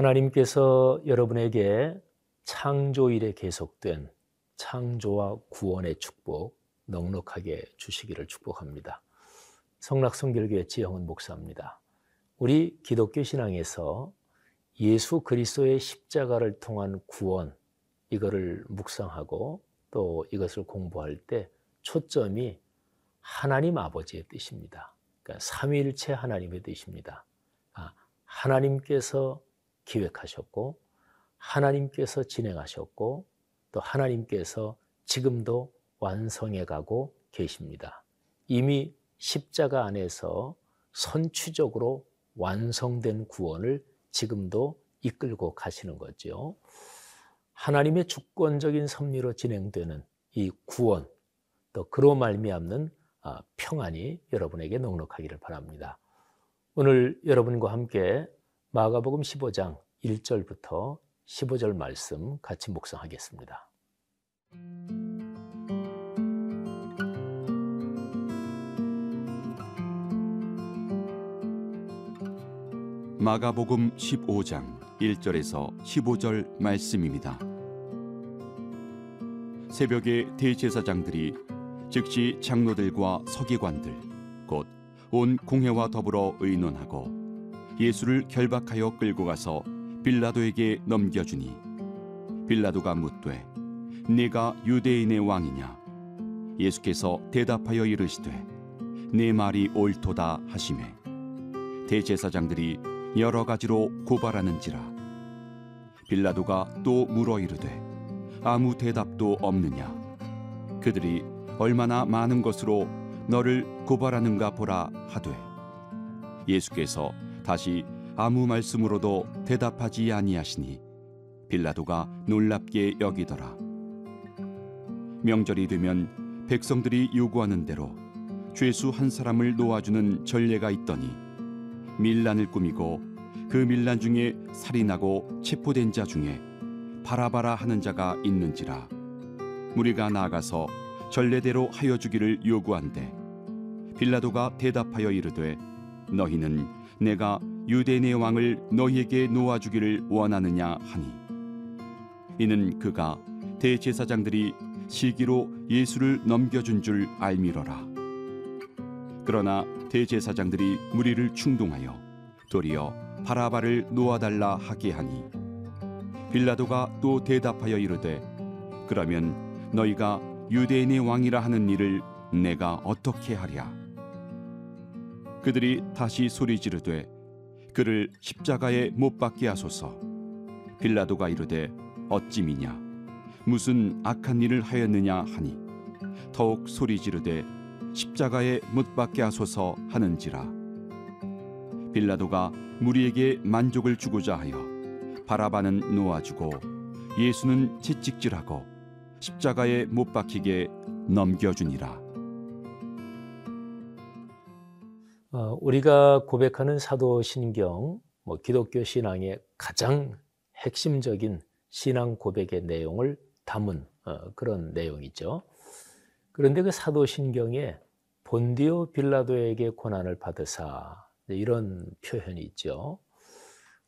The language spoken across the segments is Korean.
하나님께서 여러분에게 창조 일에 계속된 창조와 구원의 축복 넉넉하게 주시기를 축복합니다. 성락성결교회 지영은 목사입니다. 우리 기독교 신앙에서 예수 그리스도의 십자가를 통한 구원 이거를 묵상하고 또 이것을 공부할 때 초점이 하나님 아버지의 뜻입니다. 그러니까 삼위일체 하나님의 뜻입니다. 아, 하나님께서 기획하셨고 하나님께서 진행하셨고 또 하나님께서 지금도 완성해 가고 계십니다. 이미 십자가 안에서 선취적으로 완성된 구원을 지금도 이끌고 가시는 거죠. 하나님의 주권적인 섭리로 진행되는 이 구원, 또 그로 말미암는 아, 평안이 여러분에게 넉넉하기를 바랍니다. 오늘 여러분과 함께 마가복음 15장 1절부터 15절 말씀 같이 묵상하겠습니다. 마가복음 15장 1절에서 15절 말씀입니다. 새벽에 대제사장들이 즉시 장로들과 서기관들 곧 온 공회와 더불어 의논하고 예수를 결박하여 끌고 가서 빌라도에게 넘겨주니 빌라도가 묻되 네가 유대인의 왕이냐? 예수께서 대답하여 이르시되 네 말이 옳도다 하시매 대제사장들이 여러 가지로 고발하는지라. 빌라도가 또 물어 이르되 아무 대답도 없느냐? 그들이 얼마나 많은 것으로 너를 고발하는가 보라 하되. 예수께서 다시 아무 말씀으로도 대답하지 아니하시니 빌라도가 놀랍게 여기더라. 명절이 되면 백성들이 요구하는 대로 죄수 한 사람을 놓아주는 전례가 있더니 밀란을 꾸미고 그 밀란 중에 살인하고 체포된 자 중에 바라바라 하는 자가 있는지라 무리가 나아가서 전례대로 하여 주기를 요구한대 빌라도가 대답하여 이르되 너희는 내가 유대인의 왕을 너희에게 놓아 주기를 원하느냐 하니. 이는 그가 대제사장들이 시기로 예수를 넘겨준 줄 알미러라. 그러나 대제사장들이 무리를 충동하여 도리어 바라바를 놓아달라 하게 하니. 빌라도가 또 대답하여 이르되 그러면 너희가 유대인의 왕이라 하는 일을 내가 어떻게 하랴? 그들이 다시 소리 지르되 그를 십자가에 못 박게 하소서. 빌라도가 이르되 어찌 미냐? 무슨 악한 일을 하였느냐 하니? 더욱 소리 지르되 십자가에 못 박게 하소서 하는지라. 빌라도가 무리에게 만족을 주고자 하여 바라바는 놓아주고 예수는 채찍질하고 십자가에 못 박히게 넘겨주니라. 우리가 고백하는 사도신경, 뭐 기독교 신앙의 가장 핵심적인 신앙 고백의 내용을 담은 어, 그런 내용이죠. 그런데 그 사도신경에 본디오 빌라도에게 고난을 받으사 이런 표현이 있죠.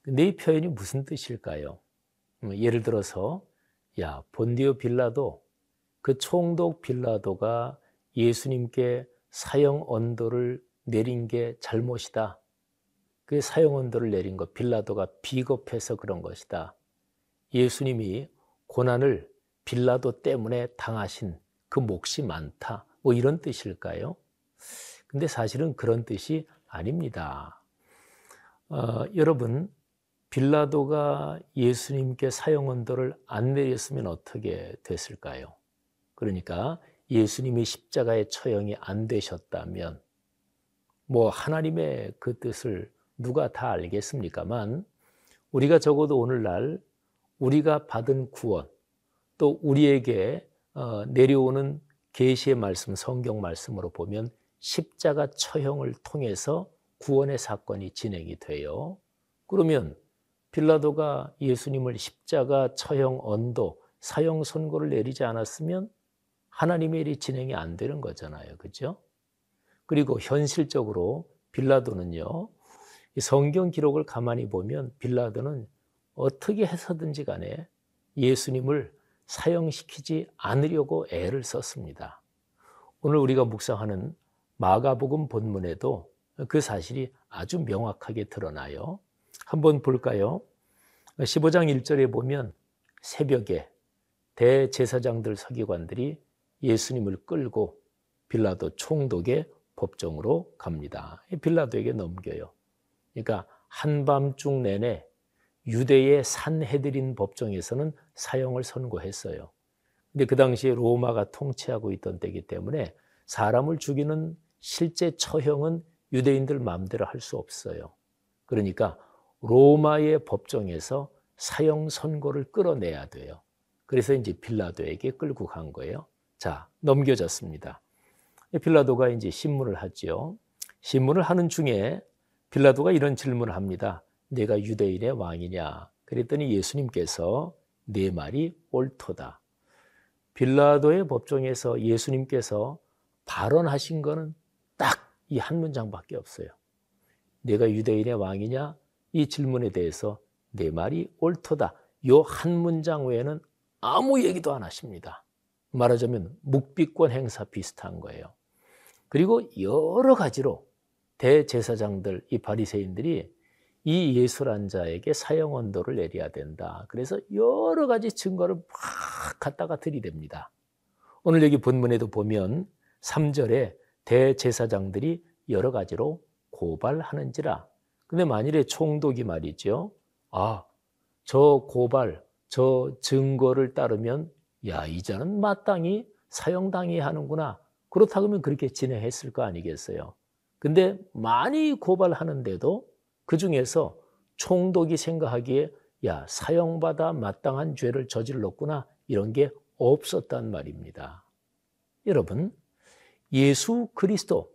근데 이 표현이 무슨 뜻일까요? 음, 예를 들어서 야 본디오 빌라도 그 총독 빌라도가 예수님께 사형 언도를 내린 게 잘못이다. 그 사형 언도를 내린 것 빌라도가 비겁해서 그런 것이다. 예수님이 고난을 빌라도 때문에 당하신 그 몫이 많다. 뭐 이런 뜻일까요? 근데 사실은 그런 뜻이 아닙니다. 어, 여러분, 빌라도가 예수님께 사형 언도를 안 내렸으면 어떻게 됐을까요? 그러니까 예수님이 십자가의 처형이 안 되셨다면 뭐 하나님의 그 뜻을 누가 다 알겠습니까만 우리가 적어도 오늘날 우리가 받은 구원 또 우리에게 어, 내려오는 계시의 말씀 성경 말씀으로 보면 십자가 처형을 통해서 구원의 사건이 진행이 돼요. 그러면 빌라도가 예수님을 십자가 처형 언도 사형 선고를 내리지 않았으면 하나님의 일이 진행이 안 되는 거잖아요. 그죠? 그리고 현실적으로 빌라도는요. 성경 기록을 가만히 보면 빌라도는 어떻게 해서든지 간에 예수님을 사형시키지 않으려고 애를 썼습니다. 오늘 우리가 묵상하는 마가복음 본문에도 그 사실이 아주 명확하게 드러나요. 한번 볼까요? 15장 1절에 보면 새벽에 대제사장들 서기관들이 예수님을 끌고 빌라도 총독의 법정으로 갑니다. 빌라도에게 넘겨요. 그러니까 한밤중 내내 유대의 산해드린 법정에서는 사형을 선고했어요. 근데 그 당시에 로마가 통치하고 있던 때이기 때문에 사람을 죽이는 실제 처형은 유대인들 마음대로 할 수 없어요. 그러니까 로마의 법정에서 사형 선고를 끌어내야 돼요. 그래서 이제 빌라도에게 끌고 간 거예요. 자, 넘겨졌습니다. 빌라도가 이제 신문을 하지요. 신문을 하는 중에 빌라도가 이런 질문을 합니다. 내가 유대인의 왕이냐? 그랬더니 예수님께서 내 말이 옳도다. 빌라도의 법정에서 예수님께서 발언하신 거는 딱 이 한 문장밖에 없어요. 내가 유대인의 왕이냐? 이 질문에 대해서 내 말이 옳도다. 요 한 문장 외에는 아무 얘기도 안 하십니다. 말하자면 묵비권 행사 비슷한 거예요. 그리고 여러 가지로 대제사장들, 이 바리새인들이 이 예술한 자에게 사형 언도를 내려야 된다. 그래서 여러 가지 증거를 막 갖다가 들이댑니다. 오늘 여기 본문에도 보면 3절에 대제사장들이 여러 가지로 고발하는지라. 근데 만일에 총독이 말이죠. 아, 저 고발, 저 증거를 따르면 야, 이 자는 마땅히 사형당해야 하는구나. 그렇다 그러면 그렇게 진행했을 거 아니겠어요. 근데 많이 고발하는데도 그 중에서 총독이 생각하기에 야, 사형받아 마땅한 죄를 저질렀구나. 이런 게 없었단 말입니다. 여러분, 예수 그리스도,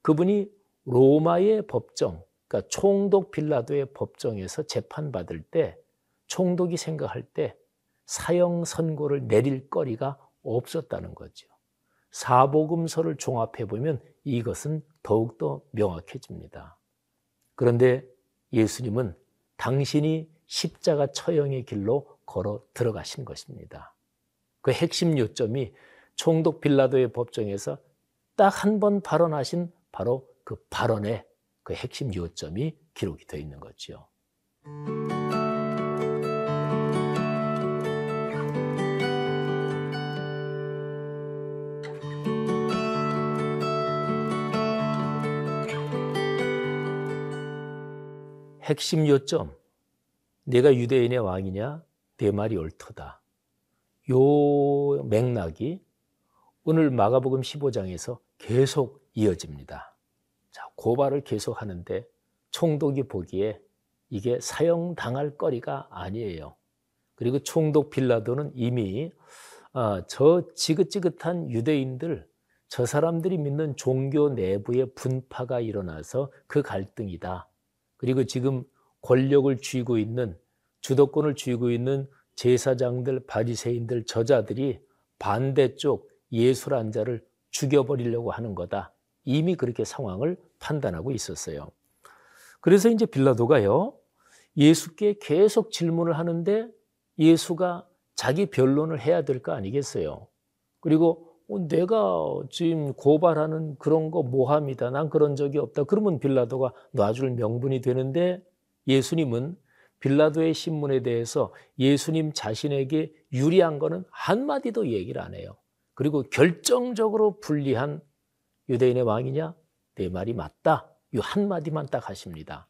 그분이 로마의 법정, 그러니까 총독 빌라도의 법정에서 재판받을 때 총독이 생각할 때 사형 선고를 내릴 거리가 없었다는 거죠. 사복음서를 종합해 보면 이것은 더욱더 명확해집니다. 그런데 예수님은 당신이 십자가 처형의 길로 걸어 들어가신 것입니다. 그 핵심 요점이 총독 빌라도의 법정에서 딱 한 번 발언하신 바로 그 발언의 그 핵심 요점이 기록이 되어 있는 거지요. 핵심 요점. 내가 유대인의 왕이냐? 내 말이 옳도다. 요 맥락이 오늘 마가복음 15장에서 계속 이어집니다. 자, 고발을 계속 하는데 총독이 보기에 이게 사형당할 거리가 아니에요. 그리고 총독 빌라도는 이미 아, 저 지긋지긋한 유대인들, 저 사람들이 믿는 종교 내부의 분파가 일어나서 그 갈등이다. 그리고 지금 권력을 쥐고 있는 주도권을 쥐고 있는 제사장들, 바리새인들, 저자들이 반대쪽 예술 자를 죽여버리려고 하는 거다. 이미 그렇게 상황을 판단하고 있었어요. 그래서 이제 빌라도가요, 예수께 계속 질문을 하는데 예수가 자기 변론을 해야 될 거 아니겠어요. 그리고 어, 내가 지금 고발하는 그런 거 모함이다. 난 그런 적이 없다. 그러면 빌라도가 놔줄 명분이 되는데 예수님은 빌라도의 신문에 대해서 예수님 자신에게 유리한 거는 한마디도 얘기를 안 해요. 그리고 결정적으로 불리한 유대인의 왕이냐? 내 말이 맞다. 이 한마디만 딱 하십니다.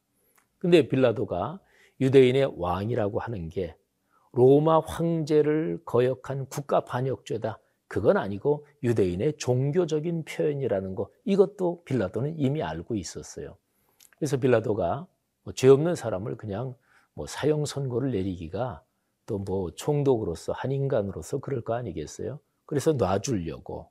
근데 빌라도가 유대인의 왕이라고 하는 게 로마 황제를 거역한 국가 반역죄다. 그건 아니고 유대인의 종교적인 표현이라는 거 이것도 빌라도는 이미 알고 있었어요. 그래서 빌라도가 뭐 죄 없는 사람을 그냥 뭐 사형 선고를 내리기가 또 뭐 총독으로서 한 인간으로서 그럴 거 아니겠어요? 그래서 놔주려고.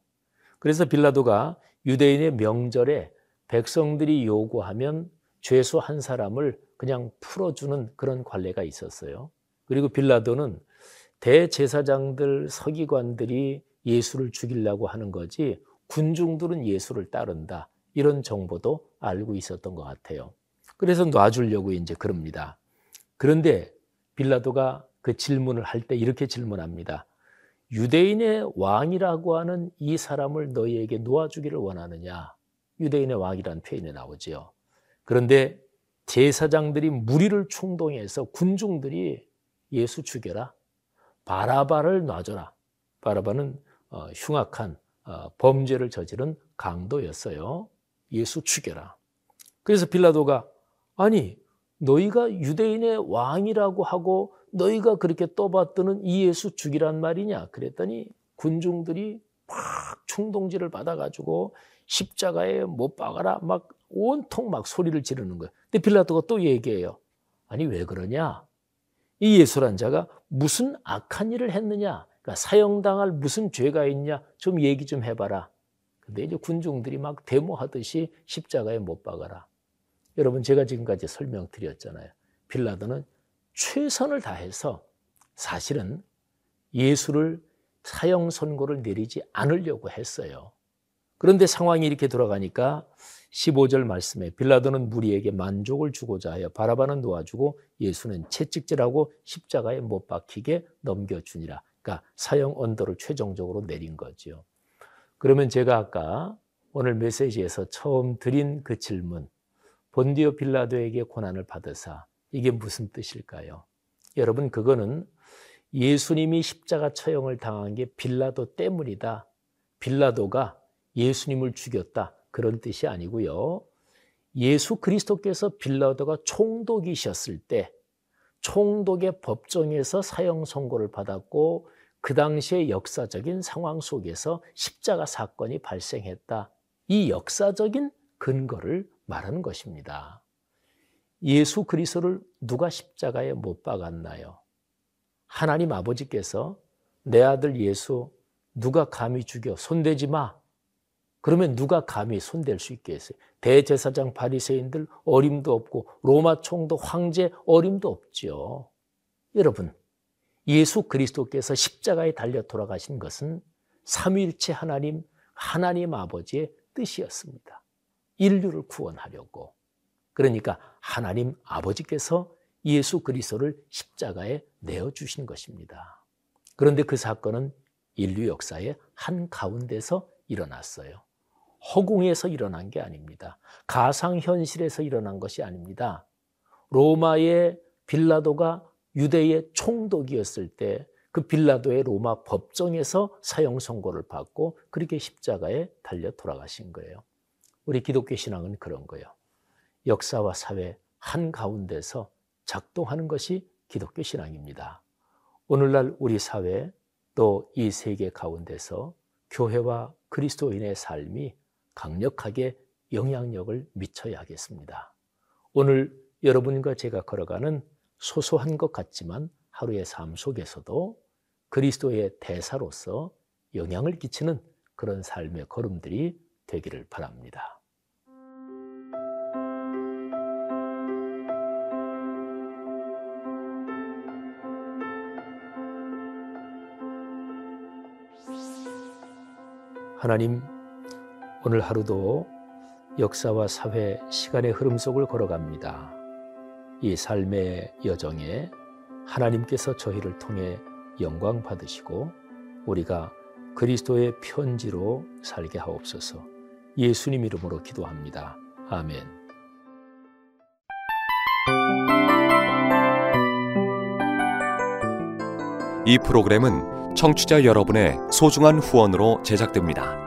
그래서 빌라도가 유대인의 명절에 백성들이 요구하면 죄수 한 사람을 그냥 풀어주는 그런 관례가 있었어요. 그리고 빌라도는 대제사장들, 서기관들이 예수를 죽이려고 하는 거지 군중들은 예수를 따른다. 이런 정보도 알고 있었던 것 같아요. 그래서 놔주려고 이제 그럽니다. 그런데 빌라도가 그 질문을 할 때 이렇게 질문합니다. 유대인의 왕이라고 하는 이 사람을 너희에게 놓아주기를 원하느냐? 유대인의 왕이라는 표현이 나오지요. 그런데 제사장들이 무리를 충동해서 군중들이 예수 죽여라. 바라바를 놔줘라. 바라바는 어, 흉악한 어, 범죄를 저지른 강도였어요. 예수 죽여라. 그래서 빌라도가 아니 너희가 유대인의 왕이라고 하고 너희가 그렇게 떠받드는 이 예수 죽이란 말이냐? 그랬더니 군중들이 막 충동질을 받아가지고 십자가에 못 박아라 막 온통 막 소리를 지르는 거예요. 근데 빌라도가 또 얘기해요. 아니 왜 그러냐? 이 예수란 자가 무슨 악한 일을 했느냐? 그러니까 사형당할 무슨 죄가 있냐? 좀 얘기 좀 해봐라. 근데 이제 군중들이 막 데모하듯이 십자가에 못 박아라. 여러분 제가 지금까지 설명드렸잖아요. 빌라도는 최선을 다해서 사실은 예수를 사형 선고를 내리지 않으려고 했어요. 그런데 상황이 이렇게 돌아가니까 15절 말씀에 빌라도는 무리에게 만족을 주고자 하여 바라바는 놓아주고 예수는 채찍질하고 십자가에 못 박히게 넘겨주니라. 그러니까 사형 언도를 최종적으로 내린 거죠. 그러면 제가 아까 오늘 메시지에서 처음 드린 그 질문, 본디오 빌라도에게 고난을 받으사 이게 무슨 뜻일까요? 여러분 그거는 예수님이 십자가 처형을 당한 게 빌라도 때문이다. 빌라도가 예수님을 죽였다. 그런 뜻이 아니고요. 예수 그리스도께서 빌라도가 총독이셨을 때 총독의 법정에서 사형 선고를 받았고 그 당시의 역사적인 상황 속에서 십자가 사건이 발생했다. 이 역사적인 근거를 말하는 것입니다. 예수 그리스도를 누가 십자가에 못 박았나요? 하나님 아버지께서 내 아들 예수 누가 감히 죽여 손대지 마. 그러면 누가 감히 손댈 수 있겠어요? 대제사장 바리새인들 어림도 없고 로마 총독 황제 어림도 없죠. 여러분, 예수 그리스도께서 십자가에 달려 돌아가신 것은 삼위일체 하나님 하나님 아버지의 뜻이었습니다. 인류를 구원하려고. 그러니까 하나님 아버지께서 예수 그리스도를 십자가에 내어 주신 것입니다. 그런데 그 사건은 인류 역사의 한 가운데서 일어났어요. 허공에서 일어난 게 아닙니다. 가상 현실에서 일어난 것이 아닙니다. 로마의 빌라도가 유대의 총독이었을 때 그 빌라도의 로마 법정에서 사형 선고를 받고 그렇게 십자가에 달려 돌아가신 거예요. 우리 기독교 신앙은 그런 거예요. 역사와 사회 한 가운데서 작동하는 것이 기독교 신앙입니다. 오늘날 우리 사회 또 이 세계 가운데서 교회와 그리스도인의 삶이 강력하게 영향력을 미쳐야 겠습니다. 오늘 여러분과 제가 걸어가는 소소한 것 같지만 하루의 삶 속에서도 그리스도의 대사로서 영향을 끼치는 그런 삶의 걸음들이 되기를 바랍니다. 하나님, 오늘 하루도 역사와 사회, 시간의 흐름 속을 걸어갑니다. 이 삶의 여정에 하나님께서 저희를 통해 영광 받으시고 우리가 그리스도의 편지로 살게 하옵소서. 예수님 이름으로 기도합니다. 아멘. 이 프로그램은 청취자 여러분의 소중한 후원으로 제작됩니다.